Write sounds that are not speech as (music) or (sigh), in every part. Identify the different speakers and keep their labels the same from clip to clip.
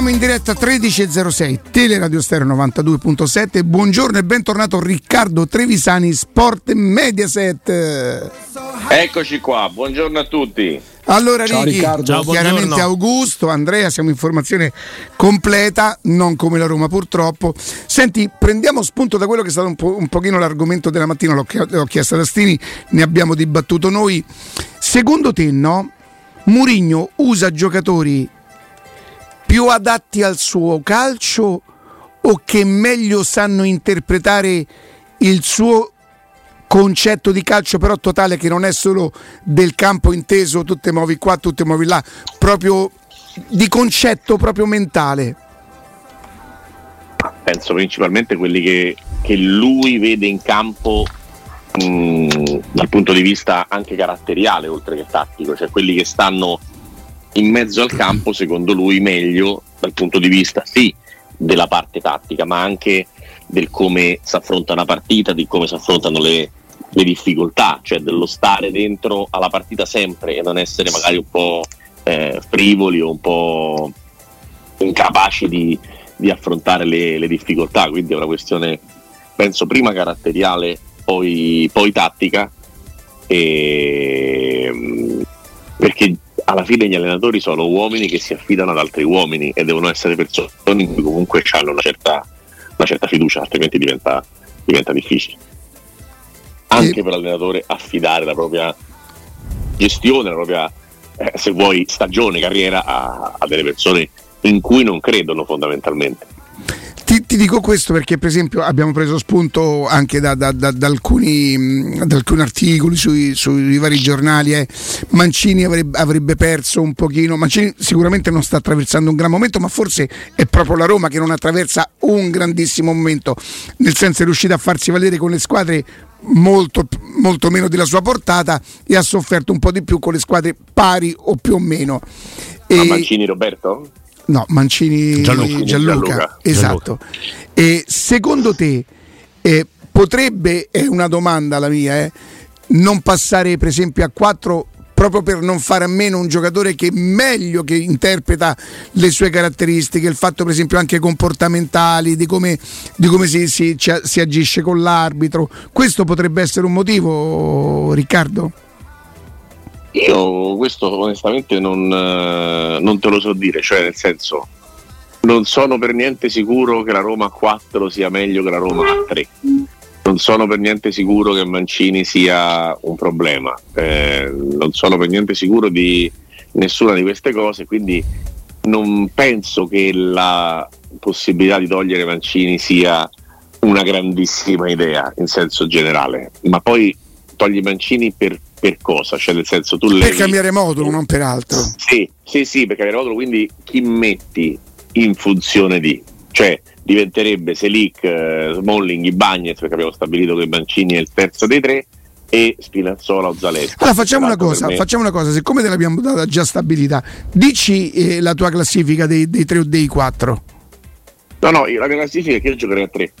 Speaker 1: Siamo in diretta 13.06, Teleradio Stereo 92.7. Buongiorno e bentornato Riccardo Trevisani, Sport Mediaset.
Speaker 2: Eccoci qua, buongiorno a tutti.
Speaker 1: Allora
Speaker 3: Ciao,
Speaker 1: Ricky,
Speaker 3: Riccardo.
Speaker 1: Ciao, chiaramente
Speaker 3: buongiorno.
Speaker 1: Augusto, Andrea, siamo in formazione completa, non come la Roma purtroppo. Senti, prendiamo spunto da quello che è stato un, po', un pochino l'argomento della mattina, l'ho, ch- l'ho chiesto a Stini, ne abbiamo dibattuto noi. Secondo te, no? Murigno usa giocatori più adatti al suo calcio o che meglio sanno interpretare il suo concetto di calcio però totale che non è solo del campo inteso, tu te muovi qua, tu te muovi là, proprio di concetto proprio mentale.
Speaker 2: Penso principalmente quelli che, che lui vede in campo mh, dal punto di vista anche caratteriale oltre che tattico, cioè quelli che stanno in mezzo al campo secondo lui meglio dal punto di vista sì della parte tattica ma anche del come si affronta una partita, di come si affrontano le, le difficoltà, cioè dello stare dentro alla partita sempre e non essere magari un po' eh, frivoli o un po' incapaci di, di affrontare le, le, difficoltà. Quindi è una questione, penso, prima caratteriale, poi, poi tattica. E, perché alla fine gli allenatori sono uomini che si affidano ad altri uomini e devono essere persone in cui comunque hanno una certa, una certa fiducia, altrimenti diventa, diventa difficile anche per l'allenatore affidare la propria gestione, la propria, eh, se vuoi, stagione, carriera a, a, delle persone in cui non credono fondamentalmente.
Speaker 1: Ti, ti dico questo perché per esempio abbiamo preso spunto anche da, da, da, da alcuni, alcuni, articoli sui, sui, vari giornali. Eh. Mancini avrebbe, avrebbe, perso un pochino, Mancini sicuramente non sta attraversando un gran momento, ma forse è proprio la Roma che non attraversa un grandissimo momento, nel senso è riuscita a farsi valere con le squadre molto, molto, meno della sua portata e ha sofferto un po' di più con le squadre pari o più o meno.
Speaker 2: E... Mancini Roberto?
Speaker 1: No, Mancini Gianluca, Gianluca, Gianluca esatto. Gianluca. E secondo te eh, potrebbe, è una domanda la mia, eh, non passare per esempio a 4 proprio per non fare a meno un giocatore che meglio che interpreta le sue caratteristiche, il fatto per esempio anche comportamentali, di come, di come si, si, si agisce con l'arbitro. Questo potrebbe essere un motivo, Riccardo?
Speaker 2: Io questo onestamente non, non, te lo so dire, cioè nel senso non sono per niente sicuro che la Roma a 4 sia meglio che la Roma a 3. Non sono per niente sicuro che Mancini sia un problema, eh, non sono per niente sicuro di nessuna di queste cose, quindi non penso che la possibilità di togliere Mancini sia una grandissima idea in senso generale, ma poi togli Mancini per, per cosa? Cioè nel senso tu
Speaker 1: per cambiare modulo, non per altro.
Speaker 2: Sì, sì, sì, per cambiare modulo, quindi chi metti in funzione di? Cioè diventerebbe Selic, eh, Smalling, Ibagnez, perché abbiamo stabilito che Mancini è il terzo dei tre, e Spinazzola o Zaleschi.
Speaker 1: Allora facciamo una, cosa, facciamo una cosa, siccome te l'abbiamo data già stabilita, dici eh, la tua classifica dei, dei tre o dei quattro.
Speaker 2: No, no, la mia classifica è che io giocherei a tre.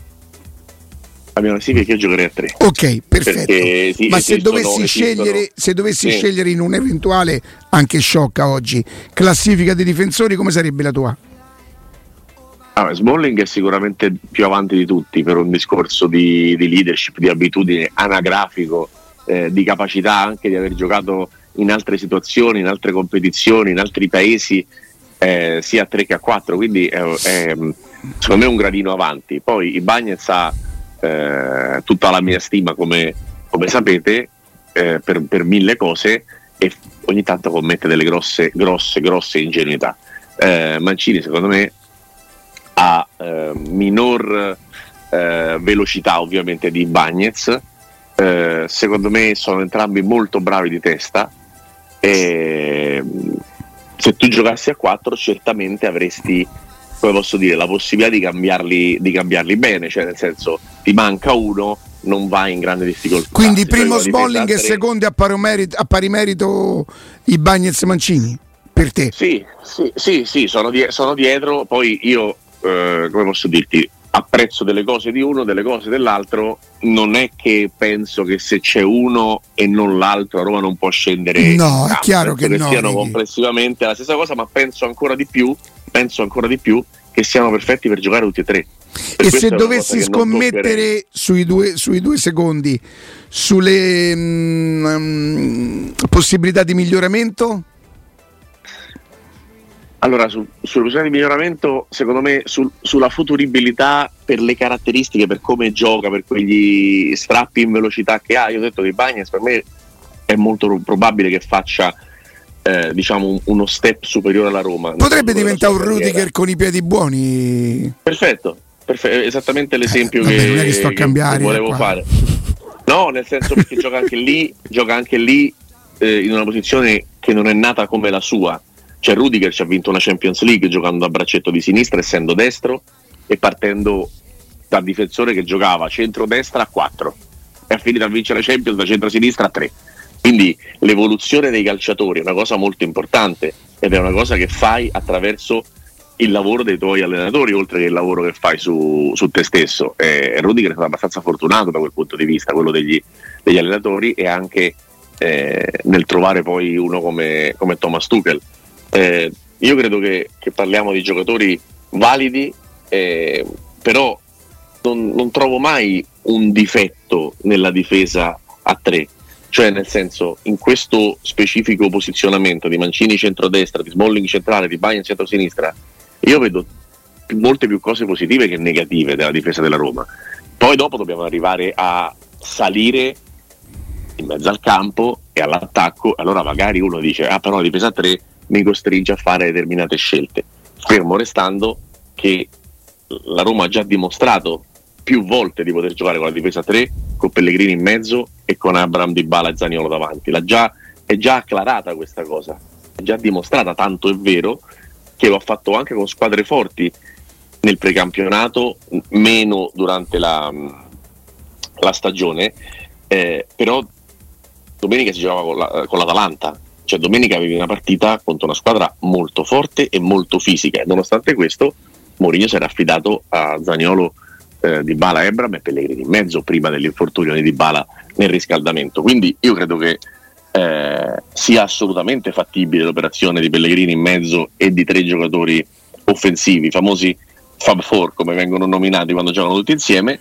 Speaker 2: Mia classifica è che io giocherei a tre.
Speaker 1: Ok, perfetto. Sì, Ma se dovessi, scegliere, se dovessi sì. scegliere in un eventuale anche sciocca oggi, classifica dei difensori, come sarebbe la tua?
Speaker 2: Ah, Smalling è sicuramente più avanti di tutti per un discorso di, di leadership, di abitudine anagrafico, eh, di capacità anche di aver giocato in altre situazioni, in altre competizioni, in altri paesi, eh, sia a 3 che a 4, quindi è, è, secondo me un gradino avanti. Poi i Bagnets ha eh, tutta la mia stima, come, come sapete, eh, per, per, mille cose e ogni tanto commette delle grosse, grosse, grosse ingenuità. Eh, Mancini, secondo me, ha eh, minor eh, velocità ovviamente di Bagnez. Secondo me sono entrambi molto bravi di testa. E, se tu giocassi a 4 certamente avresti come posso dire, la possibilità di cambiarli, di cambiarli bene, cioè nel senso ti manca uno, non vai in grande difficoltà.
Speaker 1: Quindi primo Smalling e secondo a pari, merito, a pari merito i Bagnets Mancini? Per te?
Speaker 2: Sì, sì, sì, sì sono, die- sono dietro, poi io eh, come posso dirti, apprezzo delle cose di uno, delle cose dell'altro, non è che penso che se c'è uno e non l'altro a Roma non può scendere.
Speaker 1: No, è chiaro che,
Speaker 2: che
Speaker 1: no.
Speaker 2: siano complessivamente la stessa cosa, ma penso ancora di più penso ancora di più che siano perfetti per giocare tutti e tre.
Speaker 1: Per e se dovessi scommettere sui due, sui due, secondi, sulle mm, possibilità di miglioramento?
Speaker 2: Allora, su, sulle possibilità di miglioramento, secondo me, sul, sulla futuribilità per le caratteristiche, per come gioca, per quegli strappi in velocità che ha, io ho detto che Bagnes per me è molto probabile che faccia eh, diciamo uno step superiore alla Roma.
Speaker 1: Potrebbe diventare un Rudiger con i piedi buoni.
Speaker 2: Perfetto, perfe- esattamente l'esempio eh,
Speaker 1: vabbè, che, che, sto a cambiare,
Speaker 2: che volevo qua. fare. No, nel senso perché gioca anche lì, (laughs) gioca anche lì eh, in una posizione che non è nata come la sua. Cioè Rudiger ci ha vinto una Champions League giocando a braccetto di sinistra, essendo destro e partendo da difensore che giocava centro-destra a 4 e ha finito a vincere la Champions da centro-sinistra a 3 quindi l'evoluzione dei calciatori è una cosa molto importante ed è una cosa che fai attraverso il lavoro dei tuoi allenatori oltre che il lavoro che fai su, su te stesso. E Rudiger è stato abbastanza fortunato da quel punto di vista, quello degli, degli allenatori e anche eh, nel trovare poi uno come, come Thomas Tuchel. Eh, io credo che, che, parliamo di giocatori validi, eh, però non, non trovo mai un difetto nella difesa a tre cioè nel senso in questo specifico posizionamento di Mancini centrodestra, di Smalling centrale, di Bayern centrosinistra, io vedo molte più cose positive che negative della difesa della Roma. Poi dopo dobbiamo arrivare a salire in mezzo al campo e all'attacco, allora magari uno dice ah però la difesa a 3 mi costringe a fare determinate scelte, fermo restando che la Roma ha già dimostrato più volte di poter giocare con la difesa 3, con Pellegrini in mezzo e con Abram Di Bala e Zaniolo davanti. Già, è già acclarata questa cosa, è già dimostrata, tanto è vero che lo ha fatto anche con squadre forti nel precampionato, meno durante la, la stagione, eh, però domenica si giocava con, la, con l'Atalanta, cioè domenica avevi una partita contro una squadra molto forte e molto fisica e nonostante questo Mourinho si era affidato a Zaniolo eh, di Bala Ebram e Pellegrini in mezzo prima dell'infortunio di Bala nel riscaldamento. Quindi io credo che eh, sia assolutamente fattibile l'operazione di Pellegrini in mezzo e di tre giocatori offensivi, i famosi Fab Four come vengono nominati quando giocano tutti insieme.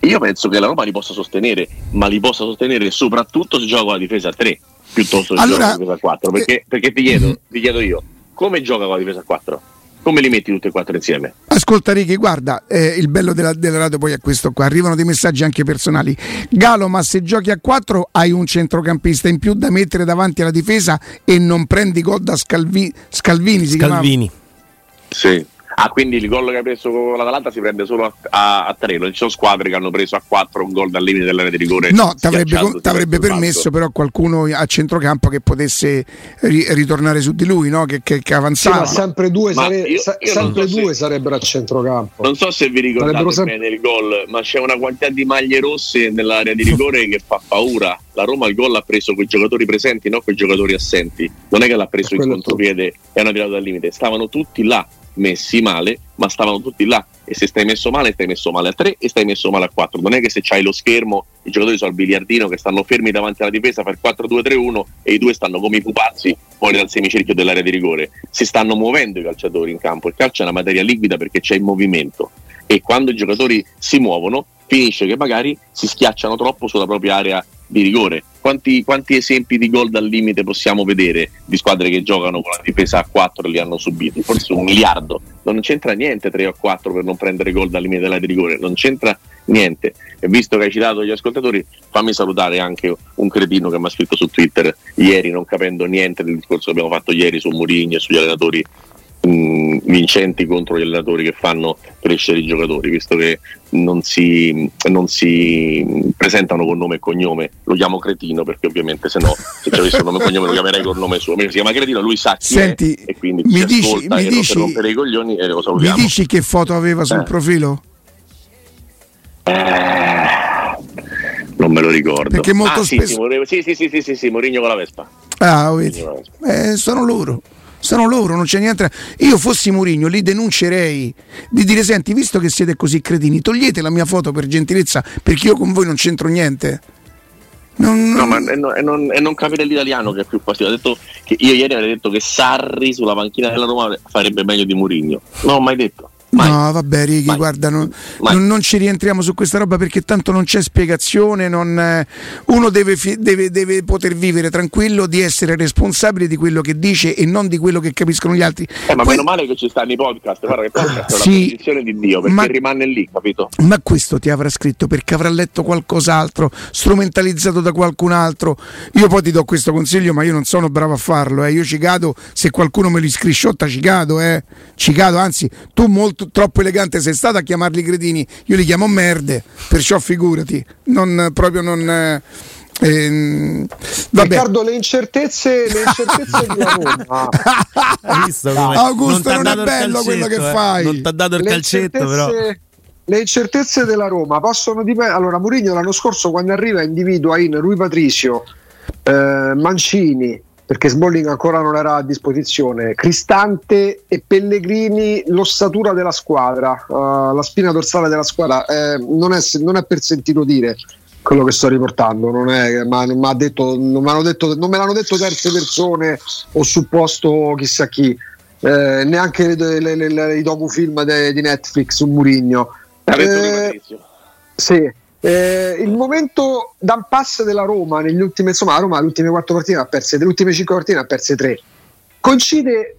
Speaker 2: Io penso che la Roma li possa sostenere, ma li possa sostenere soprattutto se gioca con la difesa a 3 piuttosto che allora, con la difesa a 4. Perché, perché ti, chiedo, ti chiedo io, come gioca con la difesa a 4? Come li metti tutti e quattro insieme?
Speaker 1: Ascolta Ricky, guarda, eh, il bello della, della, radio poi è questo qua, arrivano dei messaggi anche personali. Galo, ma se giochi a quattro hai un centrocampista in più da mettere davanti alla difesa e non prendi gol da Scalvi, Scalvini.
Speaker 3: Scalvini.
Speaker 2: Sì. Ah, quindi il gol che ha preso con l'Atalanta si prende solo a, a, a tre, non ci sono squadre che hanno preso a quattro un gol dal limite dell'area di rigore.
Speaker 1: No, ti avrebbe permesso però qualcuno a centrocampo che potesse ri- ritornare su di lui, no? che, che, che avanzava.
Speaker 4: Sì, sempre due, sare- io, io sempre so due se, sarebbero a centrocampo.
Speaker 2: Non so se vi ricordate sempre... bene il gol, ma c'è una quantità di maglie rosse nell'area di rigore che fa paura. La Roma il gol l'ha preso con i giocatori presenti, non con i giocatori assenti. Non è che l'ha preso in contropiede e hanno tirato dal limite, stavano tutti là messi male, ma stavano tutti là. E se stai messo male, stai messo male a 3 e stai messo male a 4. Non è che se c'hai lo schermo, i giocatori sono al biliardino che stanno fermi davanti alla difesa per 4-2-3-1 e i due stanno come i pupazzi fuori dal semicerchio dell'area di rigore. Si stanno muovendo i calciatori in campo. Il calcio è una materia liquida perché c'è il movimento. E quando i giocatori si muovono, finisce che magari si schiacciano troppo sulla propria area di rigore. Quanti, quanti, esempi di gol dal limite possiamo vedere di squadre che giocano con la difesa a 4 e li hanno subiti? Forse un miliardo. Non c'entra niente 3 o 4 per non prendere gol dal limite della di rigore, non c'entra niente. E visto che hai citato gli ascoltatori, fammi salutare anche un cretino che mi ha scritto su Twitter ieri, non capendo niente del discorso che abbiamo fatto ieri su Mourinho e sugli allenatori mh, vincenti contro gli allenatori che fanno crescere i giocatori, visto che non si, non si, presentano con nome e cognome. Lo chiamo cretino perché ovviamente se no se ci avessi un nome e cognome lo chiamerei con nome suo. Si chiama cretino, lui sa chi
Speaker 1: Senti,
Speaker 2: è e quindi
Speaker 1: mi dici, mi dici,
Speaker 2: i coglioni e lo
Speaker 1: Mi dici che foto aveva sul eh. profilo?
Speaker 2: Eh, non me lo ricordo.
Speaker 1: Perché molto ah, spesso...
Speaker 2: Sì, sì, sì, sì, sì, sì, Morigno con la Vespa.
Speaker 1: Ah, vedi. Eh, sono loro sono loro, non c'è niente. Io fossi Murigno, li denuncerei di dire: Senti, visto che siete così cretini, togliete la mia foto per gentilezza, perché io con voi non c'entro niente.
Speaker 2: Non, no, ma e non, non, non, capire l'italiano che è più. Ha detto che io ieri avrei detto che Sarri sulla panchina della Roma farebbe meglio di Murigno. Non l'ho mai detto. Mai.
Speaker 1: No, vabbè, Righi, Mai. guarda, non, non, non, ci rientriamo su questa roba perché tanto non c'è spiegazione. Non, eh, uno deve, deve, deve, poter vivere tranquillo di essere responsabile di quello che dice e non di quello che capiscono gli altri.
Speaker 2: Eh, ma que- meno male che ci stanno i podcast. Guarda che podcast è sì, la posizione di Dio perché ma, rimane lì, capito?
Speaker 1: Ma questo ti avrà scritto perché avrà letto qualcos'altro, strumentalizzato da qualcun altro. Io poi ti do questo consiglio, ma io non sono bravo a farlo. Eh. Io ci cado, se qualcuno me li scrisciotta, ci cado, eh. ci cado. Anzi, tu molto troppo elegante sei stato a chiamarli cretini, io li chiamo merde, perciò figurati, non, proprio non... Eh,
Speaker 4: ehm, Riccardo, le incertezze, le incertezze di Roma. (laughs)
Speaker 1: visto come Augusto, non, non è bello quello che eh. fai.
Speaker 3: Non ti ha dato il le calcetto, però.
Speaker 4: Le incertezze della Roma possono dipendere. Allora, Mourinho l'anno scorso, quando arriva, individua in Rui Patricio, eh, Mancini, perché Smalling ancora non era a disposizione. Cristante e Pellegrini, l'ossatura della squadra, uh, la spina dorsale della squadra, eh, non, è, non, è, per sentito dire quello che sto riportando, non, è, ma, ma detto, non, detto, non, me l'hanno detto terze persone o supposto chissà chi, eh, neanche le, le, le, i docufilm de, di Netflix su Murigno.
Speaker 2: Eh,
Speaker 4: sì, eh, il momento d'impasse della Roma negli ultimi, insomma, la Roma le ultime quattro partite ha perse, le ultime cinque partite ha perse tre. Coincide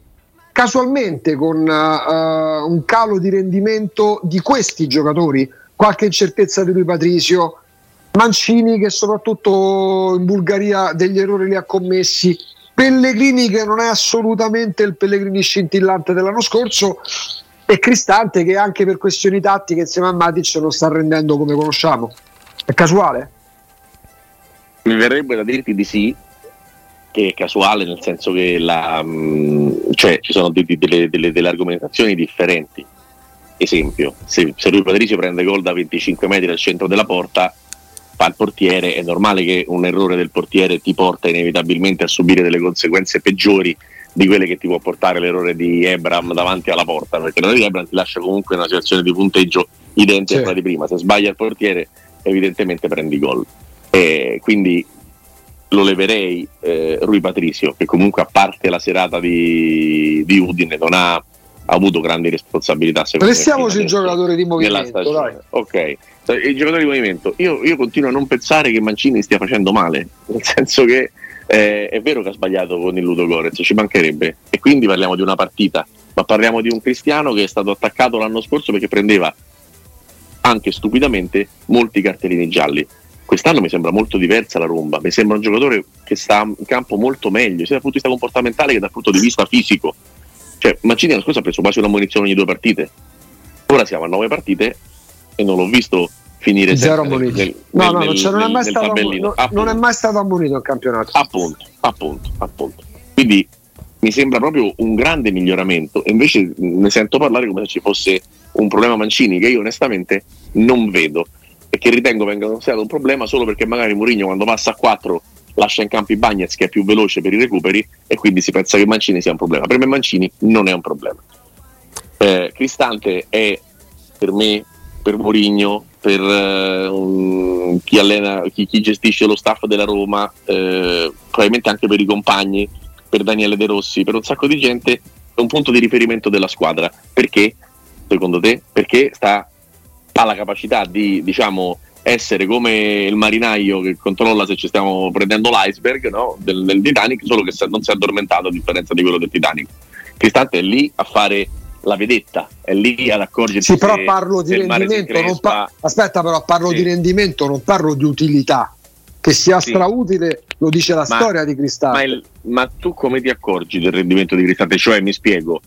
Speaker 4: casualmente con uh, un calo di rendimento di questi giocatori, qualche incertezza di lui Patricio, Mancini che soprattutto in Bulgaria degli errori li ha commessi, Pellegrini che non è assolutamente il Pellegrini scintillante dell'anno scorso e Cristante che anche per questioni tattiche insieme a Matic non sta rendendo come conosciamo. È casuale?
Speaker 2: Mi verrebbe da dirti di sì, che è casuale nel senso che la, mm, cioè, ci sono delle, delle, delle, delle, argomentazioni differenti. Esempio, se, se lui Patrizio prende gol da 25 metri dal centro della porta, fa il portiere, è normale che un errore del portiere ti porta inevitabilmente a subire delle conseguenze peggiori di quelle che ti può portare l'errore di Ebram davanti alla porta, perché l'errore di Ebram ti lascia comunque una situazione di punteggio identica a quella di prima. Se sbaglia il portiere, evidentemente prendi gol. E quindi lo leverei eh, Rui Patricio, che comunque a parte la serata di, di Udine non ha, avuto grandi responsabilità.
Speaker 4: Restiamoci il giocatore di movimento.
Speaker 2: Ok, il giocatore di movimento. Io, io continuo a non pensare che Mancini stia facendo male, nel senso che eh, è vero che ha sbagliato con il Ludo Gorez, ci mancherebbe. E quindi parliamo di una partita, ma parliamo di un cristiano che è stato attaccato l'anno scorso perché prendeva anche stupidamente molti cartellini gialli. Quest'anno mi sembra molto diversa la Romba, mi sembra un giocatore che sta in campo molto meglio, sia dal punto di vista comportamentale che dal punto di vista fisico. Cioè, Mancini l'anno scorso ha preso quasi una munizione ogni due partite. Ora siamo a nove partite e non l'ho visto finire
Speaker 4: zero nel, no, no, nel, cioè non, è mai stato, no, non è mai stato ammonito il campionato.
Speaker 2: Appunto, appunto, appunto. Quindi mi sembra proprio un grande miglioramento e invece ne sento parlare come se ci fosse un problema Mancini che io onestamente non vedo e che ritengo venga considerato un problema solo perché magari Mourinho quando passa a 4 lascia in campo i Bagnets che è più veloce per i recuperi e quindi si pensa che Mancini sia un problema. Per me Mancini non è un problema. Eh, Cristante è per me, per Mourinho, per uh, chi, allena, chi, chi, gestisce lo staff della Roma, eh, probabilmente anche per i compagni, per Daniele De Rossi, per un sacco di gente, è un punto di riferimento della squadra. Perché, secondo te? Perché sta, ha la capacità di, diciamo, essere come il marinaio che controlla se ci stiamo prendendo l'iceberg no? del, del, Titanic, solo che non si è addormentato a differenza di quello del Titanic. Cristante è lì a fare la vedetta, è lì ad accorgersi.
Speaker 4: Sì, però parlo di rendimento, pa- aspetta, però parlo sì. di rendimento, non parlo di utilità. Che sia sì. strautile lo dice la ma, storia di Cristante.
Speaker 2: Ma, il, ma, tu come ti accorgi del rendimento di Cristante? Cioè, mi spiego,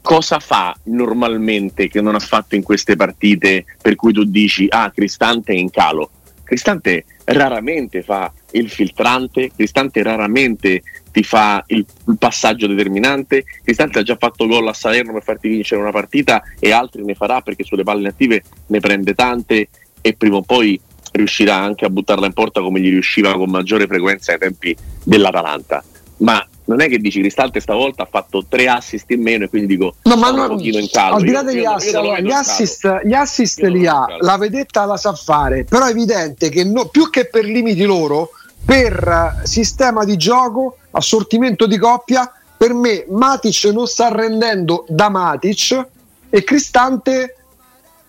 Speaker 2: cosa fa normalmente che non ha fatto in queste partite per cui tu dici, ah, Cristante è in calo? Cristante raramente fa il filtrante, Cristante raramente ti fa il, il, passaggio determinante. Cristante ha già fatto gol a Salerno per farti vincere una partita e altri ne farà perché sulle palle attive ne prende tante e prima o poi riuscirà anche a buttarla in porta come gli riusciva con maggiore frequenza ai tempi dell'Atalanta. Ma non è che dici Cristante stavolta ha fatto tre assist in meno e quindi dico
Speaker 4: no, ma non, un pochino in caldo. Al di là degli assist, allora, gli assist, gli assist li ha, la vedetta la sa fare, però è evidente che no, più che per limiti loro, per sistema di gioco, assortimento di coppia, per me Matic non sta rendendo da Matic e Cristante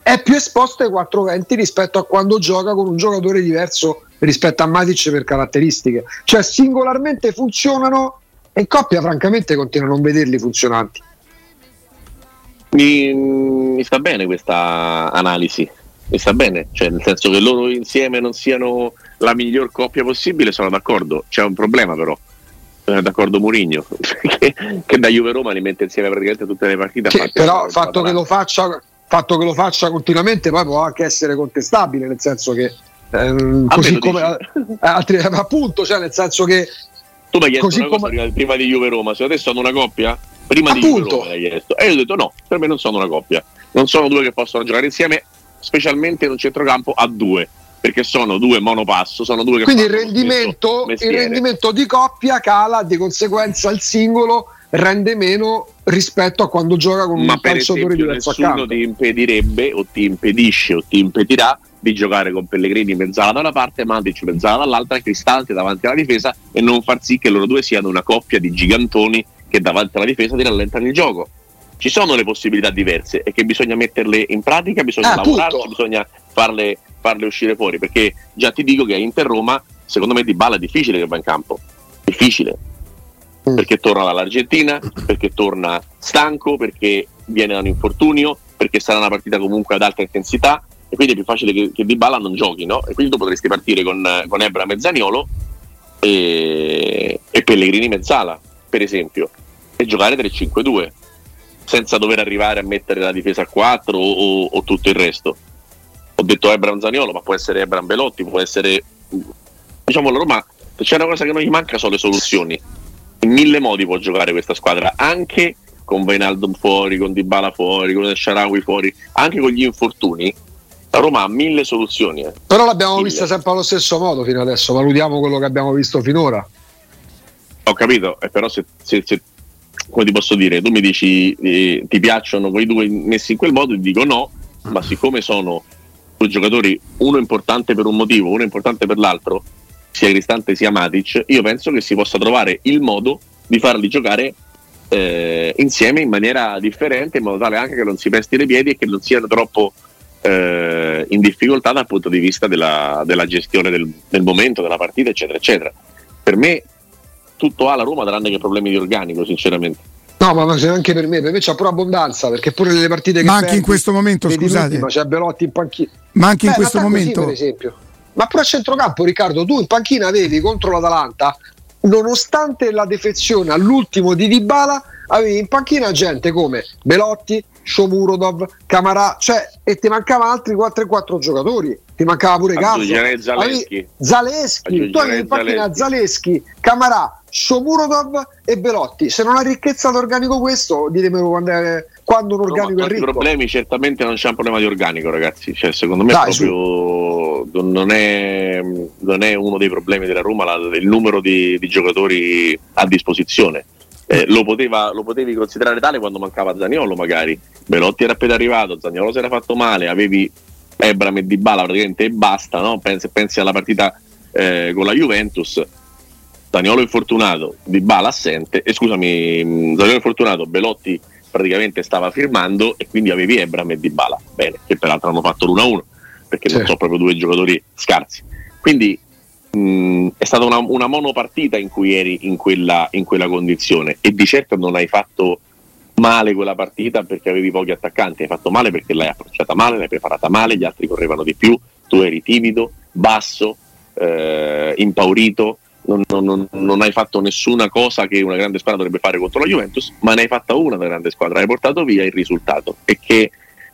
Speaker 4: è più esposto ai 420 rispetto a quando gioca con un giocatore diverso rispetto a Matic per caratteristiche. Cioè singolarmente funzionano in coppia francamente continuo a non vederli funzionanti.
Speaker 2: Mi, mi sta bene questa analisi, mi sta bene, cioè nel senso che loro insieme non siano la miglior coppia possibile, sono d'accordo, c'è un problema però è d'accordo Murigno (laughs) che, che, da Juve Roma li mette insieme praticamente tutte le partite
Speaker 4: sì, però il fatto che, lo faccia, fatto che lo faccia continuamente poi può anche essere contestabile nel senso che ehm, così come eh, altri, appunto cioè nel senso che
Speaker 2: tu mi hai chiesto una cosa come... prima di Juve Roma se adesso sono una coppia? Prima appunto. di Juve Roma hai chiesto. E io ho detto no per me non sono una coppia. Non sono due che possono giocare insieme specialmente in un centrocampo a due perché sono due monopasso, sono due che
Speaker 4: Quindi il rendimento, il rendimento di coppia cala, di conseguenza il singolo rende meno rispetto a quando gioca con
Speaker 2: Ma
Speaker 4: un calciatore diverso
Speaker 2: nessuno ti impedirebbe o ti impedisce o ti impedirà di giocare con Pellegrini mezzala da una parte, Matic mezzala dall'altra, Cristante davanti alla difesa e non far sì che loro due siano una coppia di gigantoni che davanti alla difesa ti rallentano il gioco. Ci sono le possibilità diverse e che bisogna metterle in pratica, bisogna ah, lavorarci, bisogna farle farle uscire fuori perché già ti dico che a Inter Roma secondo me Di Bala è difficile che va in campo difficile mm. perché torna dall'Argentina perché torna stanco perché viene da un infortunio perché sarà una partita comunque ad alta intensità e quindi è più facile che, che Di Bala non giochi no? e quindi tu potresti partire con, con Ebra Mezzaniolo e, e Pellegrini Mezzala per esempio e giocare 3-5-2 senza dover arrivare a mettere la difesa a 4 o, o, o tutto il resto ho detto Ebram Zaniolo, ma può essere Ebram Belotti, può essere diciamo la Roma, c'è una cosa che non gli manca sono le soluzioni. In mille modi può giocare questa squadra, anche con Vainaldum fuori, con Dybala fuori, con Sharawi fuori, anche con gli infortuni. La Roma ha mille soluzioni. Eh.
Speaker 4: Però l'abbiamo mille. vista sempre allo stesso modo fino adesso, valutiamo quello che abbiamo visto finora.
Speaker 2: Ho capito, eh, però se, se, se, come ti posso dire, tu mi dici eh, ti piacciono quei due messi in quel modo, ti dico no, ma siccome sono due giocatori, uno importante per un motivo, uno importante per l'altro, sia Cristante sia Matic, io penso che si possa trovare il modo di farli giocare eh, insieme in maniera differente, in modo tale anche che non si pesti le piedi e che non siano troppo eh, in difficoltà dal punto di vista della, della gestione del, del, momento, della partita, eccetera, eccetera. Per me tutto ha la Roma, tranne che problemi di organico, sinceramente.
Speaker 4: No, ma anche per me, per me c'è pure abbondanza, perché pure nelle partite che
Speaker 1: Ma anche perdi, in questo momento, scusate.
Speaker 4: Ma c'è Belotti in panchina.
Speaker 1: Ma anche Beh, in questo momento. per esempio.
Speaker 4: Ma pure a centrocampo, Riccardo, tu in panchina avevi contro l'Atalanta, nonostante la defezione all'ultimo di Dybala, avevi in panchina gente come Belotti, Shomurodov, Camarà, cioè, e ti mancavano altri 4-4 giocatori, ti mancava pure Cazzo.
Speaker 2: Zaleschi.
Speaker 4: Zaleschi, tu avevi in panchina Zaleschi, Camarà, Shomurodov e Belotti. Se non ha ricchezza d'organico questo, ditemelo quando, è, quando un organico no, è ricco.
Speaker 2: Problemi certamente non c'è un problema di organico, ragazzi. Cioè, secondo me Dai, proprio non è, non è, uno dei problemi della Roma la, il numero di, di giocatori a disposizione eh, lo, poteva, lo, potevi considerare tale quando mancava Zaniolo magari Belotti era appena arrivato, Zaniolo si era fatto male avevi Ebram e Dybala praticamente e basta no? pensi, pensi, alla partita eh, con la Juventus Zaniolo infortunato, Dybala assente e scusami, mm, Zaniolo infortunato Belotti praticamente stava firmando e quindi avevi Ebram e Dybala bene, che peraltro hanno fatto l'1-1 perché sì. non sono proprio due giocatori scarsi quindi mh, mm, è stata una, una, monopartita in cui eri in quella, in quella condizione. E di certo non hai fatto male quella partita perché avevi pochi attaccanti, hai fatto male perché l'hai approcciata male, l'hai preparata male, gli altri correvano di più, tu eri timido, basso, eh, impaurito, non, non, non, hai fatto nessuna cosa che una grande squadra dovrebbe fare contro la Juventus, ma ne hai fatta una da grande squadra, hai portato via il risultato. E che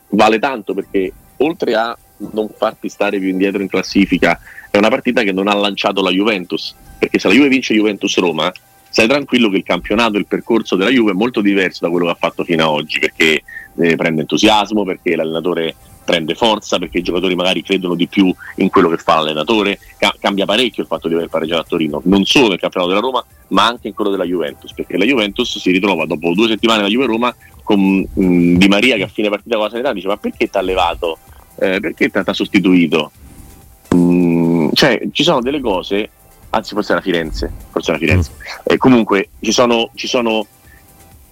Speaker 2: vale tanto perché oltre a non farti stare più indietro in classifica è una partita che non ha lanciato la Juventus, perché se la Juve vince Juventus-Roma, stai tranquillo che il campionato, il percorso della Juve è molto diverso da quello che ha fatto fino ad oggi, perché eh, prende entusiasmo, perché l'allenatore prende forza perché i giocatori magari credono di più in quello che fa l'allenatore, Ca- cambia parecchio il fatto di aver pareggiato a Torino, non solo nel campionato della Roma, ma anche in quello della Juventus, perché la Juventus si ritrova dopo due settimane da Juve-Roma con mh, mm, Di Maria che a fine partita con la Sanità dice ma perché ti ha levato, eh, perché ti ha sostituito? Mm, cioè ci sono delle cose, anzi forse era Firenze, forse era Firenze, eh, comunque ci sono, ci sono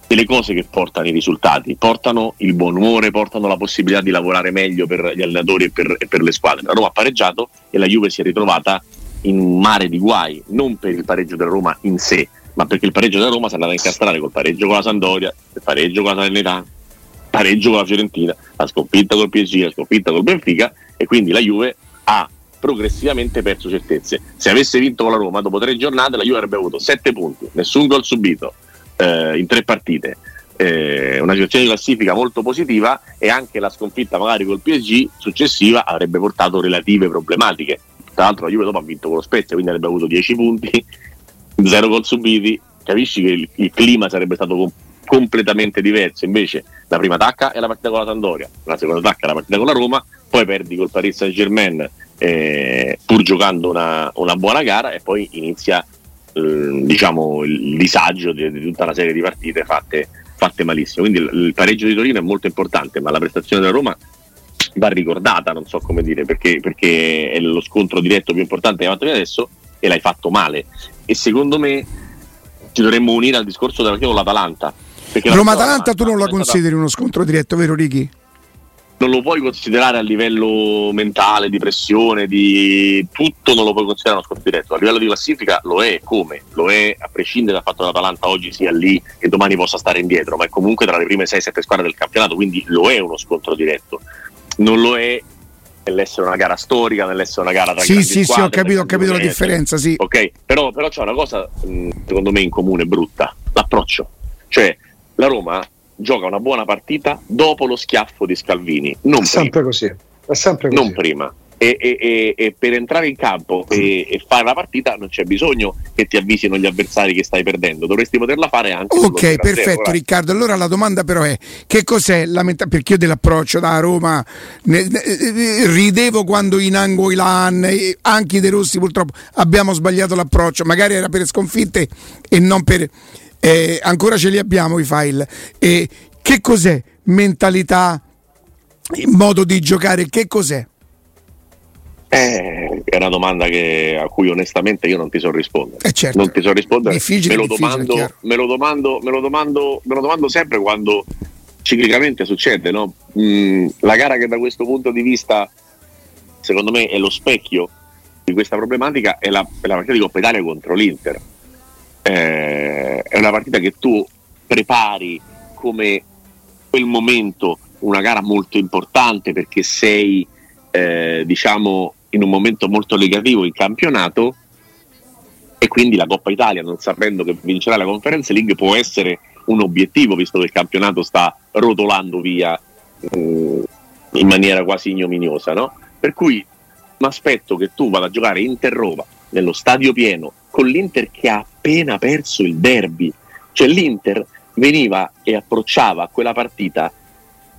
Speaker 2: delle cose che portano i risultati, portano il buon umore, portano la possibilità di lavorare meglio per gli allenatori e per, e per le squadre. La Roma ha pareggiato e la Juve si è ritrovata in un mare di guai, non per il pareggio della Roma in sé, ma perché il pareggio della Roma si è andato a incastrare col pareggio con la Sandoria, il pareggio con la Salernitana, il pareggio con la Fiorentina, la sconfitta col PSG, la sconfitta col Benfica e quindi la Juve ha progressivamente perso certezze. Se avesse vinto con la Roma dopo tre giornate la Juve avrebbe avuto sette punti, nessun gol subito eh, in tre partite. Eh, una situazione di classifica molto positiva e anche la sconfitta magari col PSG successiva avrebbe portato relative problematiche. Tra l'altro la Juve dopo ha vinto con lo Spezia, quindi avrebbe avuto 10 punti, (laughs) 0 gol subiti, capisci che il, il clima sarebbe stato com- completamente diverso. Invece la prima tacca è la partita con la Sandoria, la seconda tacca è la partita con la Roma, poi perdi col Paris Saint Germain eh, pur giocando una, una, buona gara e poi inizia eh, diciamo, il disagio di, di, tutta una serie di partite fatte, fatte malissimo. Quindi il, il pareggio di Torino è molto importante, ma la prestazione della Roma va ricordata, non so come dire, perché, perché è lo scontro diretto più importante che hai fatto adesso e l'hai fatto male. E secondo me ci dovremmo unire al discorso della con l'Atalanta.
Speaker 1: Roma-Atalanta tu non la consideri uno scontro diretto, vero Ricky?
Speaker 2: Non lo puoi considerare a livello mentale, di pressione, di tutto non lo puoi considerare uno scontro diretto. A livello di classifica lo è come? Lo è a prescindere dal fatto che l'Atalanta oggi sia lì e domani possa stare indietro, ma è comunque tra le prime 6-7 squadre del campionato, quindi lo è uno scontro diretto. Non lo è nell'essere una gara storica, nell'essere una gara tra
Speaker 1: sì, sì, squadre, sì, ho capito, ho capito la differenza, sì.
Speaker 2: Ok, però, però c'è una cosa secondo me in comune brutta, l'approccio. Cioè, la Roma gioca una buona partita dopo lo schiaffo di Scalvini, non
Speaker 4: è sempre
Speaker 2: prima.
Speaker 4: così. È sempre così.
Speaker 2: Non prima e, e, e, per entrare in campo e, fare la partita non c'è bisogno che ti avvisino gli avversari che stai perdendo, dovresti poterla fare anche.
Speaker 1: Ok, perfetto Riccardo. Allora la domanda però è che cos'è la metà? Perché io dell'approccio da Roma ne, ne, ridevo quando in Angoilan, anche De Rossi purtroppo abbiamo sbagliato l'approccio, magari era per sconfitte e non per... Eh, ancora ce li abbiamo i file. Eh, che cos'è mentalità, modo di giocare? Che cos'è?
Speaker 2: Eh, è una domanda che, a cui onestamente io non ti so rispondere.
Speaker 1: Eh certo.
Speaker 2: Non ti so rispondere.
Speaker 1: Difficile,
Speaker 2: me, lo domando, me, lo domando, me, lo domando, me lo domando sempre quando ciclicamente succede. No? Mm, la gara che da questo punto di vista, secondo me, è lo specchio di questa problematica è la, è la partita di Coppa Italia contro l'Inter. Eh, è una partita che tu prepari come quel momento una gara molto importante perché sei eh, diciamo in un momento molto negativo in campionato e quindi la Coppa Italia, non sapendo che vincerà la Conference League, può essere un obiettivo visto che il campionato sta rotolando via eh, in maniera quasi ignominiosa. No? Per cui mi aspetto che tu vada a giocare Inter-Roma nello stadio pieno con l'Inter che ha appena perso il derby. Cioè l'Inter veniva e approcciava quella partita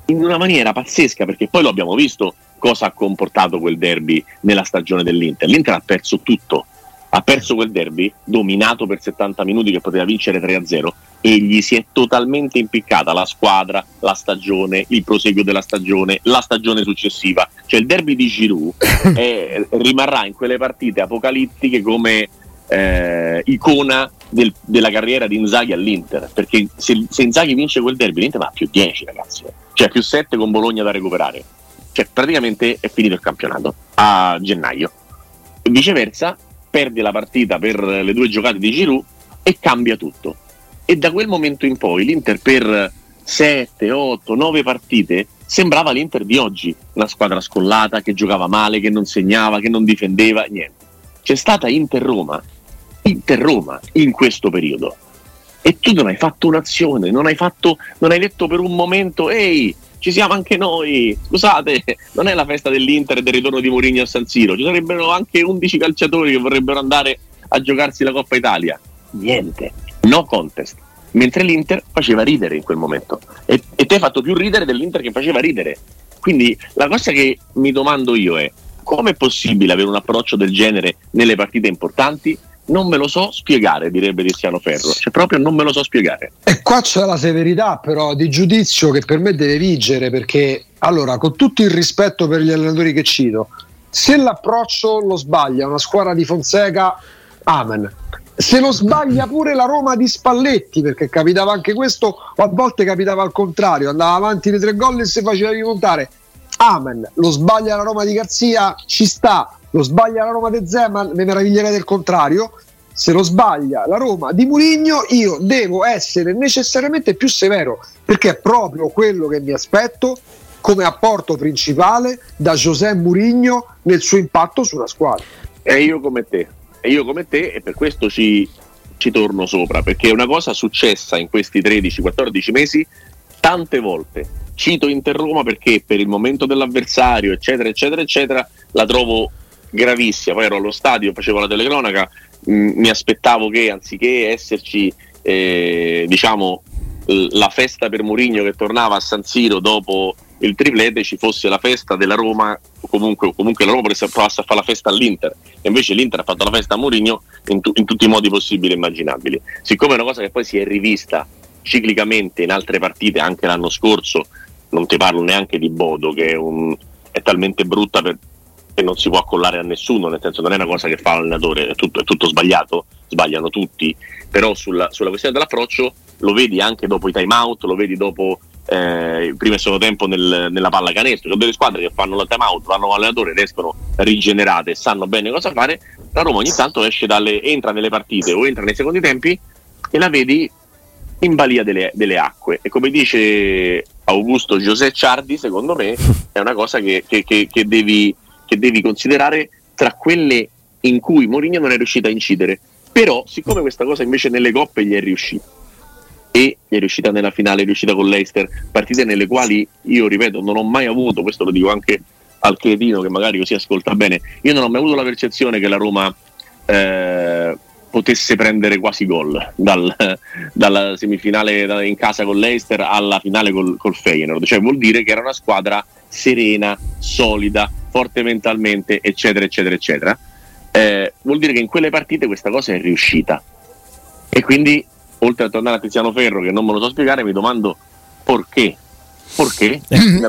Speaker 2: in una maniera pazzesca perché poi lo abbiamo visto cosa ha comportato quel derby nella stagione dell'Inter. L'Inter ha perso tutto, ha perso quel derby dominato per 70 minuti che poteva vincere 3-0 e gli si è totalmente impiccata la squadra, la stagione, il proseguio della stagione, la stagione successiva. Cioè il derby di Giroud (laughs) è, rimarrà in quelle partite apocalittiche come eh, icona del, della carriera di Inzaghi all'Inter perché se, se Inzaghi vince quel derby l'Inter va a più 10 ragazzi cioè più 7 con Bologna da recuperare cioè praticamente è finito il campionato a gennaio. Viceversa, perde la partita per le due giocate di Giroud e cambia tutto. E da quel momento in poi l'Inter per 7, 8, 9 partite sembrava l'Inter di oggi, una squadra scollata che giocava male, che non segnava, che non difendeva, niente. C'è stata Inter-Roma, Inter-Roma in questo periodo. E tu non hai fatto un'azione, non hai, fatto, non hai detto per un momento, ehi, ci siamo anche noi. Scusate, non è la festa dell'Inter e del ritorno di Mourinho a San Siro, ci sarebbero anche 11 calciatori che vorrebbero andare a giocarsi la Coppa Italia. Niente, no contest. Mentre l'Inter faceva ridere in quel momento. E, e te hai fatto più ridere dell'Inter che faceva ridere. Quindi la cosa che mi domando io è come è possibile avere un approccio del genere nelle partite importanti? Non me lo so spiegare, direbbe Cristiano Ferro. Cioè, proprio non me lo so spiegare.
Speaker 4: E qua c'è la severità, però, di giudizio che per me deve vigere, perché, allora, con tutto il rispetto per gli allenatori che cito, se l'approccio lo sbaglia una squadra di Fonseca, amen. Se lo sbaglia pure la Roma di Spalletti, perché capitava anche questo, o a volte capitava al contrario, andava avanti di tre gol e si faceva rimontare, amen. Lo sbaglia la Roma di Garzia, ci sta. Lo sbaglia la Roma di Zeman, mi meraviglierei del contrario. Se lo sbaglia la Roma di Murigno, io devo essere necessariamente più severo, perché è proprio quello che mi aspetto come apporto principale da José Murigno nel suo impatto sulla squadra.
Speaker 2: E io come te, e io come te, e per questo ci, ci torno sopra, perché è una cosa successa in questi 13-14 mesi tante volte cito Inter Roma perché per il momento dell'avversario, eccetera, eccetera, eccetera, la trovo gravissima. Poi ero allo stadio, facevo la telecronaca, mh, mi aspettavo che anziché esserci, eh, diciamo, la festa per Mourinho che tornava a San Siro dopo il triplete ci fosse la festa della Roma comunque, comunque la Roma provasse a fare la festa all'Inter e invece l'Inter ha fatto la festa a Mourinho in, tu, in tutti i modi possibili e immaginabili siccome è una cosa che poi si è rivista ciclicamente in altre partite anche l'anno scorso non ti parlo neanche di Bodo che è, un, è talmente brutta per, che non si può accollare a nessuno, nel senso non è una cosa che fa l'allenatore, è tutto, è tutto sbagliato, sbagliano tutti, però sulla, sulla, questione dell'approccio lo vedi anche dopo i time out, lo vedi dopo eh, il primo e secondo tempo nel, nella palla canestro, sono delle squadre che fanno la time out, vanno all'allenatore, riescono rigenerate e sanno bene cosa fare, la Roma ogni tanto dalle, entra nelle partite o entra nei secondi tempi e la vedi in balia delle, delle acque. E come dice Augusto José Ciardi, secondo me è una cosa che, che, che, che, devi, che devi considerare tra quelle in cui Mourinho non è riuscito a incidere. Però, siccome questa cosa invece nelle coppe gli è riuscita, e gli è riuscita nella finale, è riuscita con l'Eister, partite nelle quali io ripeto, non ho mai avuto, questo lo dico anche al cretino che magari così ascolta bene, io non ho mai avuto la percezione che la Roma eh, potesse prendere quasi gol dal, dalla semifinale in casa con l'Eister alla finale col, col Feyenoord, cioè vuol dire che era una squadra serena, solida, forte mentalmente, eccetera, eccetera, eccetera. Eh, vuol dire che in quelle partite questa cosa è riuscita. E quindi, oltre a tornare a Tiziano Ferro, che non me lo so spiegare, mi domando perché perché?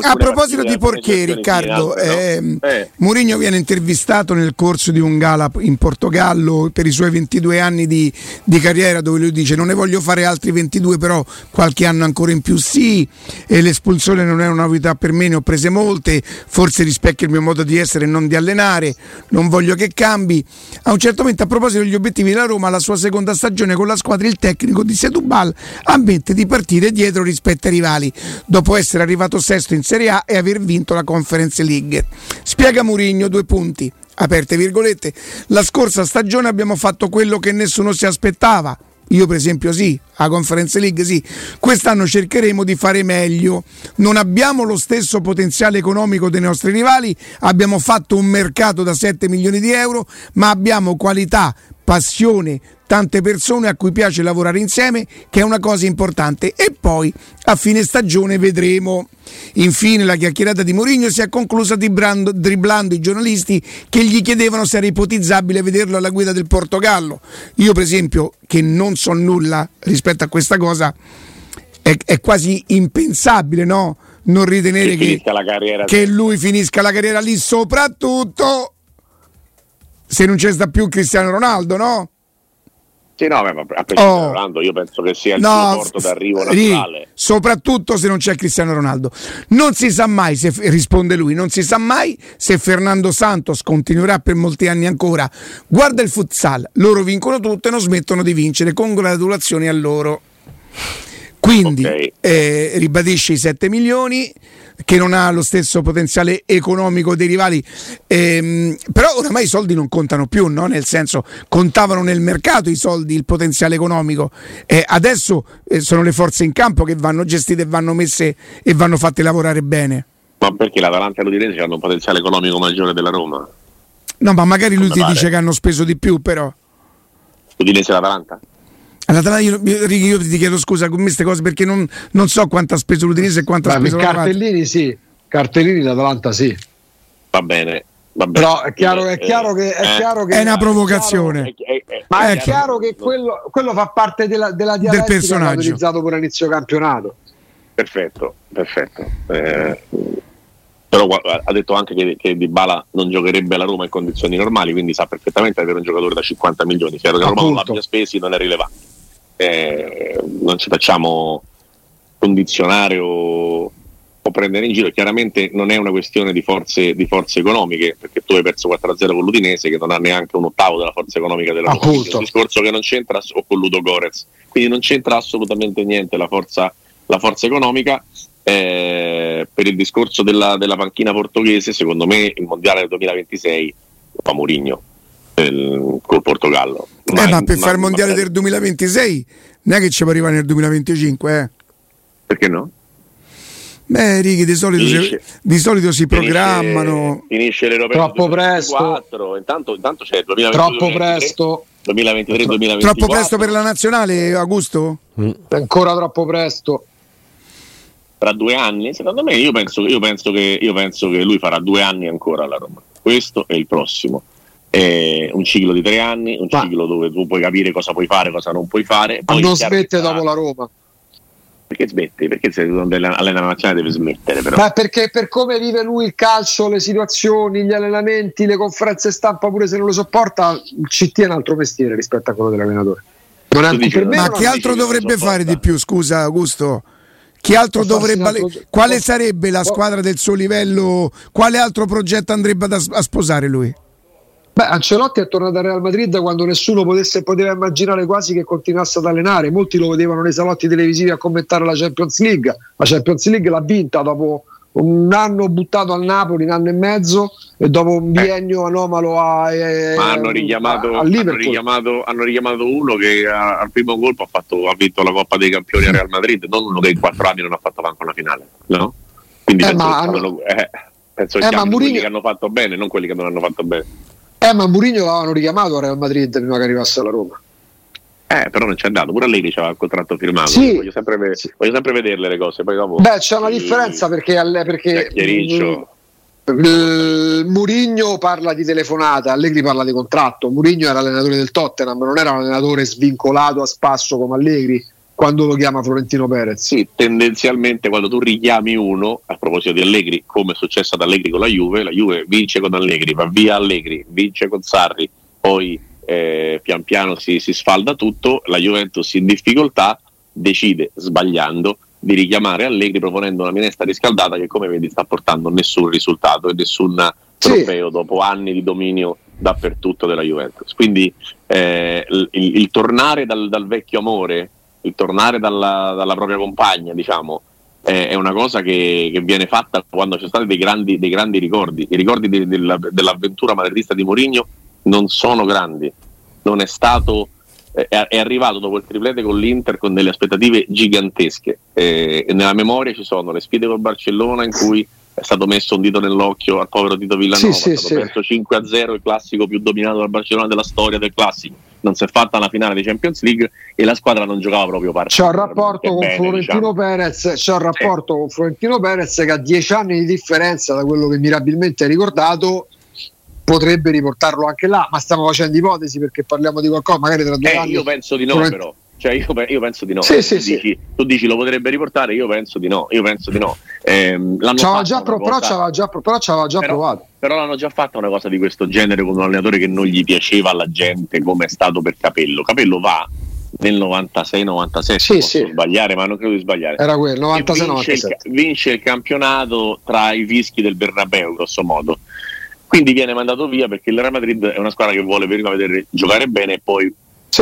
Speaker 1: A proposito di perché, Riccardo, eh, eh. Mourinho viene intervistato nel corso di un gala in Portogallo per i suoi 22 anni di, di, carriera dove lui dice non ne voglio fare altri 22 però qualche anno ancora in più sì e l'espulsione non è una novità per me, ne ho prese molte, forse rispecchia il mio modo di essere e non di allenare, non voglio che cambi. A un certo momento a proposito degli obiettivi della Roma, la sua seconda stagione con la squadra il tecnico di Sedubal ammette di partire dietro rispetto ai rivali dopo essere essere arrivato sesto in Serie A e aver vinto la Conference League. Spiega Murigno due punti. Aperte virgolette, la scorsa stagione abbiamo fatto quello che nessuno si aspettava, io per esempio sì, a Conference League sì. Quest'anno cercheremo di fare meglio. Non abbiamo lo stesso potenziale economico dei nostri rivali, abbiamo fatto un mercato da 7 milioni di euro, ma abbiamo qualità, passione, tante persone a cui piace lavorare insieme, che è una cosa importante. E poi a fine stagione vedremo. Infine la chiacchierata di Mourinho si è conclusa driblando, driblando i giornalisti che gli chiedevano se era ipotizzabile vederlo alla guida del Portogallo. Io per esempio, che non so nulla rispetto a questa cosa, è, è quasi impensabile, no? Non ritenere che, che, che lui finisca la carriera lì, soprattutto se non c'è sta più Cristiano Ronaldo, no?
Speaker 2: Sì, no, a prescindere oh, Ronaldo, io penso che sia il no, suo porto d'arrivo naturale.
Speaker 1: Sì, soprattutto se non c'è Cristiano Ronaldo. Non si sa mai, se, risponde lui, non si sa mai se Fernando Santos continuerà per molti anni ancora. Guarda il futsal, loro vincono tutto e non smettono di vincere. Congratulazioni a loro. Quindi okay. eh, ribadisce i 7 milioni che non ha lo stesso potenziale economico dei rivali, ehm, però oramai i soldi non contano più, no? nel senso contavano nel mercato i soldi, il potenziale economico, eh, adesso eh, sono le forze in campo che vanno gestite e vanno messe e vanno fatte lavorare bene.
Speaker 2: Ma perché l'Atalanta e l'Udinese hanno un potenziale economico maggiore della Roma?
Speaker 1: No, ma magari lui ti dice che hanno speso di più, però.
Speaker 2: L'Udinese e l'Atalanta?
Speaker 1: Allora, io, io, io, ti chiedo scusa con queste cose perché non, non, so quanto ha speso l'Udinese e quanto ha speso
Speaker 4: Cartellini sì, Cartellini l'Atalanta sì.
Speaker 2: Va bene,
Speaker 4: però è chiaro, è chiaro, che, è, eh. chiaro che
Speaker 1: è una provocazione.
Speaker 4: È chiaro, ma è, chiaro che quello, quello, fa parte della, della
Speaker 1: del personaggio
Speaker 4: utilizzato pure all'inizio campionato.
Speaker 2: Perfetto, perfetto. Eh, però ha detto anche che, che Di Bala non giocherebbe alla Roma in condizioni normali, quindi sa perfettamente avere un giocatore da 50 milioni. Chiaro che la Roma non l'abbia spesi non è rilevante. Eh, non ci facciamo condizionare o o prendere in giro. Chiaramente non è una questione di forze, di forze economiche, perché tu hai perso 4-0 con l'Udinese che non ha neanche un ottavo della forza economica della Roma. È un discorso che non c'entra o con Ludo Gorez. Quindi non c'entra assolutamente niente la forza, la forza economica. Eh, per il discorso della, della, panchina portoghese, secondo me il mondiale del 2026 fa Mourinho col Portogallo.
Speaker 1: Ma, eh, ma per fare il mondiale ma... del 2026 non è che ci può arrivare nel 2025, eh?
Speaker 2: Perché no?
Speaker 1: Beh, Righi, di solito, si, di solito si finisce, programmano.
Speaker 2: Finisce l'Europa
Speaker 4: troppo presto.
Speaker 2: Intanto, intanto c'è il
Speaker 4: 2023, troppo presto.
Speaker 2: 2023-2024.
Speaker 1: Troppo presto per la nazionale, Augusto?
Speaker 4: Mm. Ancora troppo presto.
Speaker 2: Tra due anni? Secondo me, io penso, io penso, che, io penso che lui farà due anni ancora alla Roma. Questo è il prossimo. È un ciclo di tre anni, un Ma. ciclo dove tu puoi capire cosa puoi fare, cosa non puoi fare.
Speaker 4: Ma non smette dopo la Roma
Speaker 2: perché smetti? Perché se allena la nazionale deve smettere però.
Speaker 4: Ma perché per come vive lui il calcio, le situazioni, gli allenamenti, le conferenze stampa, pure se non lo sopporta, ci tiene un altro mestiere rispetto a quello dell'allenatore.
Speaker 1: Dici, ma che altro dovrebbe fare di più, scusa Augusto? Chi altro dovrebbe, altro... quale sarebbe la squadra del suo livello? Quale altro progetto andrebbe a sposare lui?
Speaker 4: Beh, Ancelotti è tornato al Real Madrid quando nessuno potesse, poteva immaginare quasi che continuasse ad allenare. Molti lo vedevano nei salotti televisivi a commentare la Champions League. La Champions League l'ha vinta dopo un anno buttato al Napoli, un anno e mezzo, e dopo un biennio eh. anomalo a,
Speaker 2: eh, hanno, richiamato, a, hanno, richiamato, hanno, richiamato, uno che a, al primo colpo ha, fatto, ha, vinto la Coppa dei Campioni a Real Madrid, non uno che in quattro anni non ha fatto manco una finale. No? Quindi eh, penso, ma, che, hanno, eh, penso che eh, ma Murigno... quelli che hanno fatto bene, non quelli che non hanno fatto bene.
Speaker 4: Eh, ma Mourinho l'avevano richiamato a Real Madrid prima che arrivasse alla Roma.
Speaker 2: Eh, però non c'è andato, pure lei c'era il contratto firmato.
Speaker 4: Sì.
Speaker 2: Voglio, sempre, voglio, sempre, vederle le cose. Poi dopo,
Speaker 4: Beh, c'è una differenza perché, perché Murigno parla di telefonata, Allegri parla di contratto. Murigno era allenatore del Tottenham, non era un allenatore svincolato a spasso come Allegri quando lo chiama Florentino Perez.
Speaker 2: Sì, tendenzialmente quando tu richiami uno, a proposito di Allegri, come è successo ad Allegri con la Juve, la Juve vince con Allegri, va via Allegri, vince con Sarri, poi eh, pian piano si, si sfalda tutto, la Juventus in difficoltà decide, sbagliando, di richiamare Allegri proponendo una minestra riscaldata che come vedi sta portando nessun risultato e nessun trofeo sì. dopo anni di dominio dappertutto della Juventus. Quindi eh, il, il, tornare dal, dal vecchio amore il tornare dalla, dalla propria compagna, diciamo, è, è una cosa che, che, viene fatta quando ci sono stati dei grandi, dei grandi ricordi. I ricordi di, della, dell'avventura madridista di Mourinho non sono grandi, non è stato è, arrivato dopo il triplete con l'Inter con delle aspettative gigantesche. E nella memoria ci sono le sfide col Barcellona in cui è stato messo un dito nell'occhio al povero Tito Villanova, sì, è stato sì, perso 5-0 il classico più dominato dal Barcellona della storia del classico non si è fatta la finale di Champions League e la squadra non giocava proprio partita.
Speaker 4: C'è un rapporto con bene, Florentino diciamo. Perez, c'è un rapporto sì. con Florentino Perez che ha dieci anni di differenza da quello che mirabilmente hai ricordato potrebbe riportarlo anche là, ma stiamo facendo ipotesi perché parliamo di qualcosa, magari tra due
Speaker 2: eh,
Speaker 4: anni.
Speaker 2: Io penso di no, Florent- però. Cioè io, io, penso di no.
Speaker 4: Sì, sì,
Speaker 2: tu, sì. Dici, tu, Dici, lo potrebbe riportare, io penso di no. Io penso di no. Eh,
Speaker 4: c'aveva già, pro, però c'aveva già, però c'aveva già
Speaker 2: però,
Speaker 4: provato.
Speaker 2: Però l'hanno già fatta una cosa di questo genere con un allenatore che non gli piaceva alla gente come è stato per Capello. Capello va nel 96-97, sì, sì. sbagliare, ma non credo di sbagliare.
Speaker 4: Era quello, 96
Speaker 2: vince, il, vince il campionato tra i fischi del Bernabeu, grosso modo. Quindi viene mandato via perché il Real Madrid è una squadra che vuole prima vedere giocare bene e poi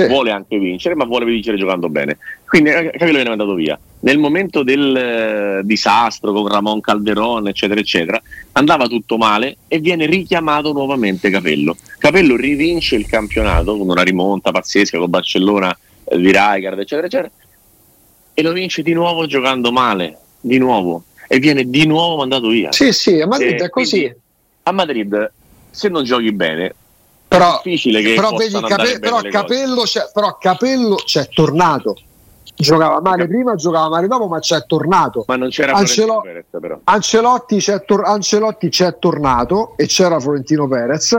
Speaker 2: sì. vuole anche vincere, ma vuole vincere giocando bene. Quindi eh, Capello viene mandato via. Nel momento del eh, disastro con Ramon Calderon, eccetera, eccetera, andava tutto male e viene richiamato nuovamente Capello. Capello rivince il campionato con una rimonta pazzesca con Barcellona eh, di Rijkaard, eccetera, eccetera, e lo vince di nuovo giocando male, di nuovo, e viene di nuovo mandato via.
Speaker 4: Sì, sì, a Madrid e è così.
Speaker 2: A Madrid, se non giochi bene,
Speaker 4: però, difficile che però, vedi, cape- però, capello c'è, però Capello c'è tornato giocava male prima, giocava male dopo, ma c'è tornato.
Speaker 2: Ma non c'era Ancelo- Perez, però.
Speaker 4: Ancelotti c'è, tor- Ancelotti c'è tornato e c'era Florentino Perez.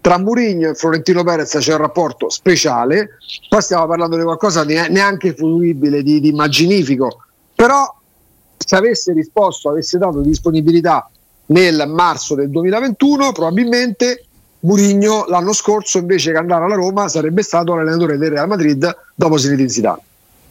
Speaker 4: Tra Murigno e Florentino Perez c'è un rapporto speciale. Poi stiamo parlando di qualcosa di neanche fruibile, di, di immaginifico. Però se avesse risposto, avesse dato disponibilità nel marzo del 2021, probabilmente Murigno l'anno scorso invece che andare alla Roma sarebbe stato l'allenatore del Real Madrid dopo Zinedine Zidane.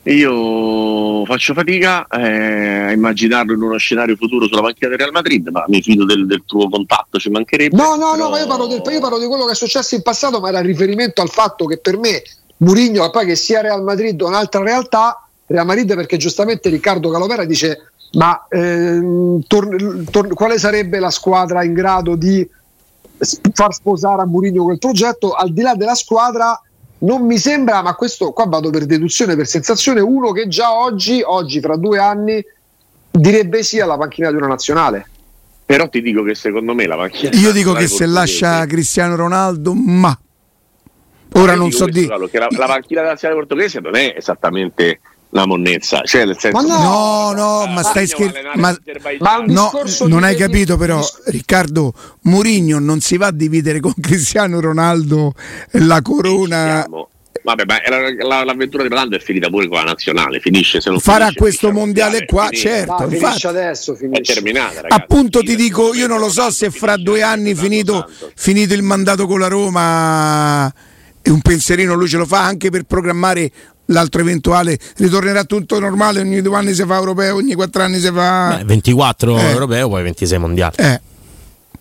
Speaker 2: Io faccio fatica eh, a immaginarlo in uno scenario futuro sulla panchina del Real Madrid, ma mi fido del, del tuo contatto, ci mancherebbe.
Speaker 4: No, no, però... no, ma io parlo, del, io parlo, di quello che è successo in passato, ma era riferimento al fatto che per me Murigno, poi che sia Real Madrid o un'altra realtà, Real Madrid perché giustamente Riccardo Calovera dice ma ehm, tor- tor- quale sarebbe la squadra in grado di far sposare a Mourinho quel progetto? Al di là della squadra, non mi sembra, ma questo qua vado per deduzione, per sensazione, uno che già oggi, oggi fra due anni, direbbe sì alla panchina di una nazionale.
Speaker 2: Però ti dico che secondo me la panchina.
Speaker 1: Io dico che se lascia Cristiano Ronaldo, ma ora non so dire.
Speaker 2: La, la panchina della nazionale portoghese non è esattamente la monnezza. Cioè, nel senso,
Speaker 1: ma no, no, no ma stai scherzando. Ma, ma no, non hai capito, però, Riccardo Murigno non si va a dividere con Cristiano Ronaldo la corona.
Speaker 2: Vabbè, ma la, l'avventura di Palando è finita pure con la nazionale, finisce se non
Speaker 1: farà
Speaker 2: finisce,
Speaker 1: questo mondiale qua, finita. certo.
Speaker 4: No, finisce adesso, finisce.
Speaker 2: È terminata, ragazzi,
Speaker 1: Appunto ti dico, io non lo so se fra due anni finito, finito il mandato con la Roma un pensierino lui ce lo fa anche per programmare l'altro eventuale ritornerà tutto normale ogni due anni si fa europeo ogni quattro anni si fa
Speaker 3: Beh, 24 eh. europeo poi 26 mondiali
Speaker 1: eh.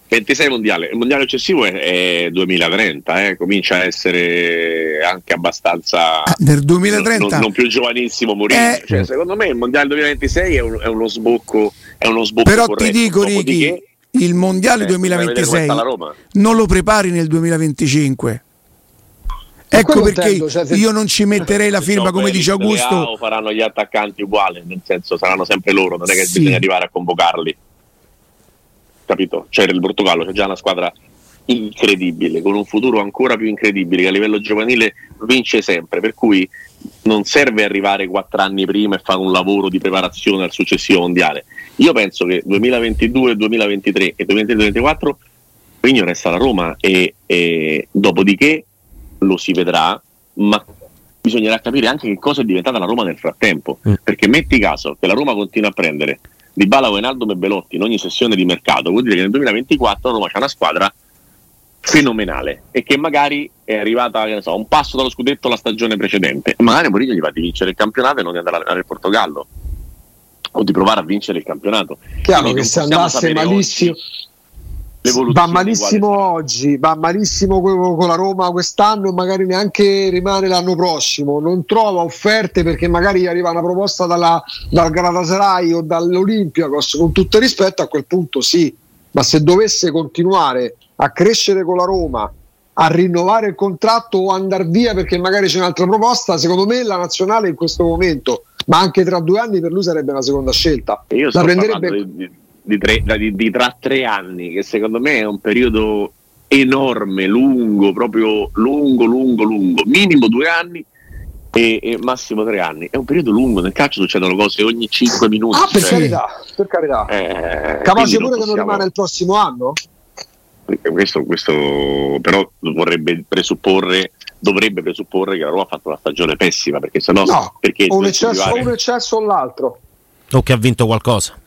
Speaker 2: 26 mondiale il mondiale successivo è, è 2030 eh. comincia a essere anche abbastanza
Speaker 1: ah, nel 2030
Speaker 2: non, non più giovanissimo Mourinho eh. cioè, secondo me il mondiale 2026 è, un, è uno sbocco è uno sbocco
Speaker 1: però
Speaker 2: corretto.
Speaker 1: ti dico Ricky il mondiale 2026 non lo prepari nel 2025 Ecco perché contento, cioè, io non ci metterei la firma come dice Augusto.
Speaker 2: faranno gli attaccanti uguali, nel senso saranno sempre loro, non è che sì. bisogna arrivare a convocarli. Capito? Cioè il Portogallo c'è già una squadra incredibile, con un futuro ancora più incredibile, che a livello giovanile vince sempre, per cui non serve arrivare quattro anni prima e fare un lavoro di preparazione al successivo mondiale. Io penso che 2022, 2023 e 2024 Vigno resta a Roma e, e dopodiché lo si vedrà, ma bisognerà capire anche che cosa è diventata la Roma nel frattempo. Mm. Perché metti caso che la Roma continua a prendere Di Bala, Wijnaldum e Belotti in ogni sessione di mercato, vuol dire che nel 2024 la Roma c'è una squadra fenomenale e che magari è arrivata so, un passo dallo scudetto la stagione precedente. Magari Mourinho gli va di vincere il campionato e non di andare allenare il Portogallo o di provare a vincere il campionato.
Speaker 4: Chiaro che se andasse malissimo, oggi, Va malissimo oggi, va malissimo con la Roma quest'anno magari neanche rimane l'anno prossimo. Non trova offerte perché magari arriva una proposta dalla, dal Galatasaray o dall'Olympiacos, con tutto il rispetto, a quel punto sì. Ma se dovesse continuare a crescere con la Roma, a rinnovare il contratto o andare via perché magari c'è un'altra proposta, secondo me la nazionale in questo momento, ma anche tra due anni per lui sarebbe una seconda scelta.
Speaker 2: Io la prenderebbe... Di, di, tre, di, di tra tre anni, che secondo me è un periodo enorme, lungo, proprio lungo, lungo, lungo, minimo due anni e, e, massimo tre anni. È un periodo lungo, nel calcio succedono cose ogni cinque minuti.
Speaker 4: Ah, per cioè, carità, per carità. Eh, Capace pure che non rimane il prossimo anno?
Speaker 2: Questo, questo però vorrebbe presupporre dovrebbe presupporre che la Roma ha fatto una stagione pessima perché sennò
Speaker 4: no,
Speaker 2: perché
Speaker 4: un eccesso, arrivare... un eccesso o l'altro
Speaker 3: o che ha vinto qualcosa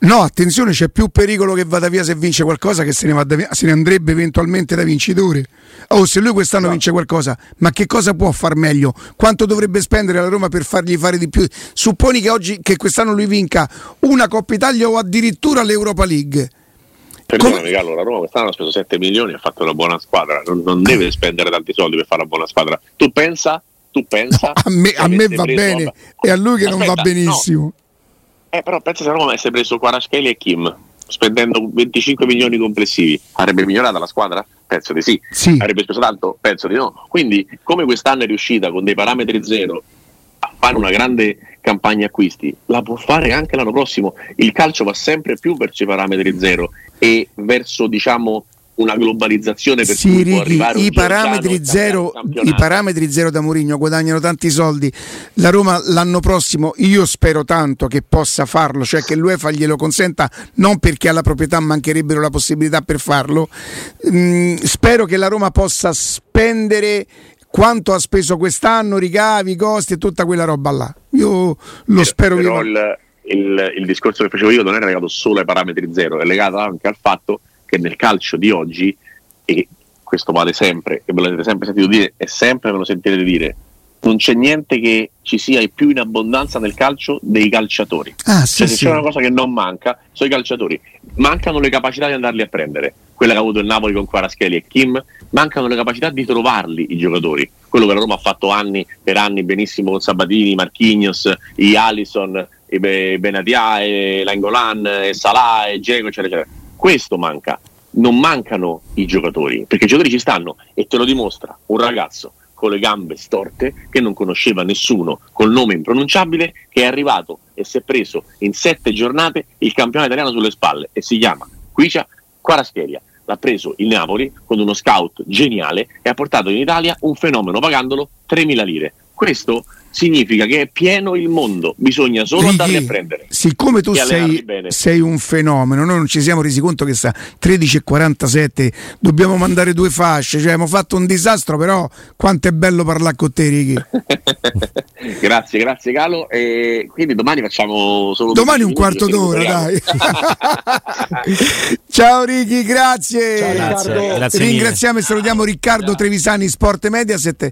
Speaker 1: No, attenzione, c'è più pericolo che vada via se vince qualcosa che se ne, via, se ne andrebbe eventualmente da vincitore. Oh, se lui quest'anno no. vince qualcosa, ma che cosa può far meglio? Quanto dovrebbe spendere la Roma per fargli fare di più? Supponi che, oggi, che quest'anno lui vinca una Coppa Italia o addirittura l'Europa League.
Speaker 2: Perdonami, Carlo, la Roma quest'anno ha speso 7 milioni e ha fatto una buona squadra. Non, non deve spendere tanti soldi per fare una buona squadra. Tu pensa? Tu pensa? (laughs)
Speaker 1: a me, a me va bene a... e a lui che Aspetta, non va benissimo. No
Speaker 2: eh, però pensa se Roma avesse preso Quaraschelli e Kim spendendo 25 milioni complessivi, avrebbe migliorato la squadra? Penso di sì.
Speaker 1: sì.
Speaker 2: Avrebbe speso tanto? Penso di no. Quindi, come quest'anno è riuscita con dei parametri zero a fare una grande campagna acquisti, la può fare anche l'anno prossimo. Il calcio va sempre più verso i parametri zero e verso, diciamo, una globalizzazione per
Speaker 1: sì,
Speaker 2: cui arrivare
Speaker 1: i parametri, zero, i parametri zero da Mourinho guadagnano tanti soldi. La Roma l'anno prossimo io spero tanto che possa farlo, cioè che l'UEFA glielo consenta, non perché alla proprietà mancherebbero la possibilità per farlo. Mm, spero che la Roma possa spendere quanto ha speso quest'anno, ricavi, costi e tutta quella roba là. Io lo spero
Speaker 2: però il, il, il, discorso che facevo io non è legato solo ai parametri zero, è legato anche al fatto che nel calcio di oggi, e questo vale sempre, e ve l'avete sempre sentito dire e sempre ve lo sentirete dire, non c'è niente che ci sia più in abbondanza nel calcio dei calciatori.
Speaker 1: Ah, sì,
Speaker 2: cioè,
Speaker 1: se
Speaker 2: sì. c'è una cosa che non manca, sono i calciatori. Mancano le capacità di andarli a prendere. Quella che ha avuto il Napoli con Quaraschelli e Kim, mancano le capacità di trovarli i giocatori. Quello che la Roma ha fatto anni per anni benissimo con Sabatini, Marchignos, i Allison, i Benatia, e Langolan, e Salah, e Diego, eccetera, eccetera. Questo manca. Non mancano i giocatori, perché i giocatori ci stanno e te lo dimostra un ragazzo con le gambe storte che non conosceva nessuno col nome impronunciabile che è arrivato e si è preso in sette giornate il campionato italiano sulle spalle e si chiama Quicia Quaraschelia l'ha preso il Napoli con uno scout geniale e ha portato in Italia un fenomeno pagandolo 3.000 lire questo significa che è pieno il mondo, bisogna solo Righi, andarli a prendere.
Speaker 1: Siccome tu sei, sei, un fenomeno, noi non ci siamo resi conto che sta 13.47, dobbiamo mandare due fasce, cioè abbiamo fatto un disastro, però quanto è bello parlare con te Righi. (laughs)
Speaker 2: grazie, grazie Calo, e quindi domani facciamo solo...
Speaker 1: Domani un quarto d'ora, dai. (laughs) Ciao Righi, grazie.
Speaker 4: Ciao,
Speaker 3: grazie, grazie
Speaker 1: Ringraziamo e salutiamo Riccardo Ciao. Trevisani, Sport Mediaset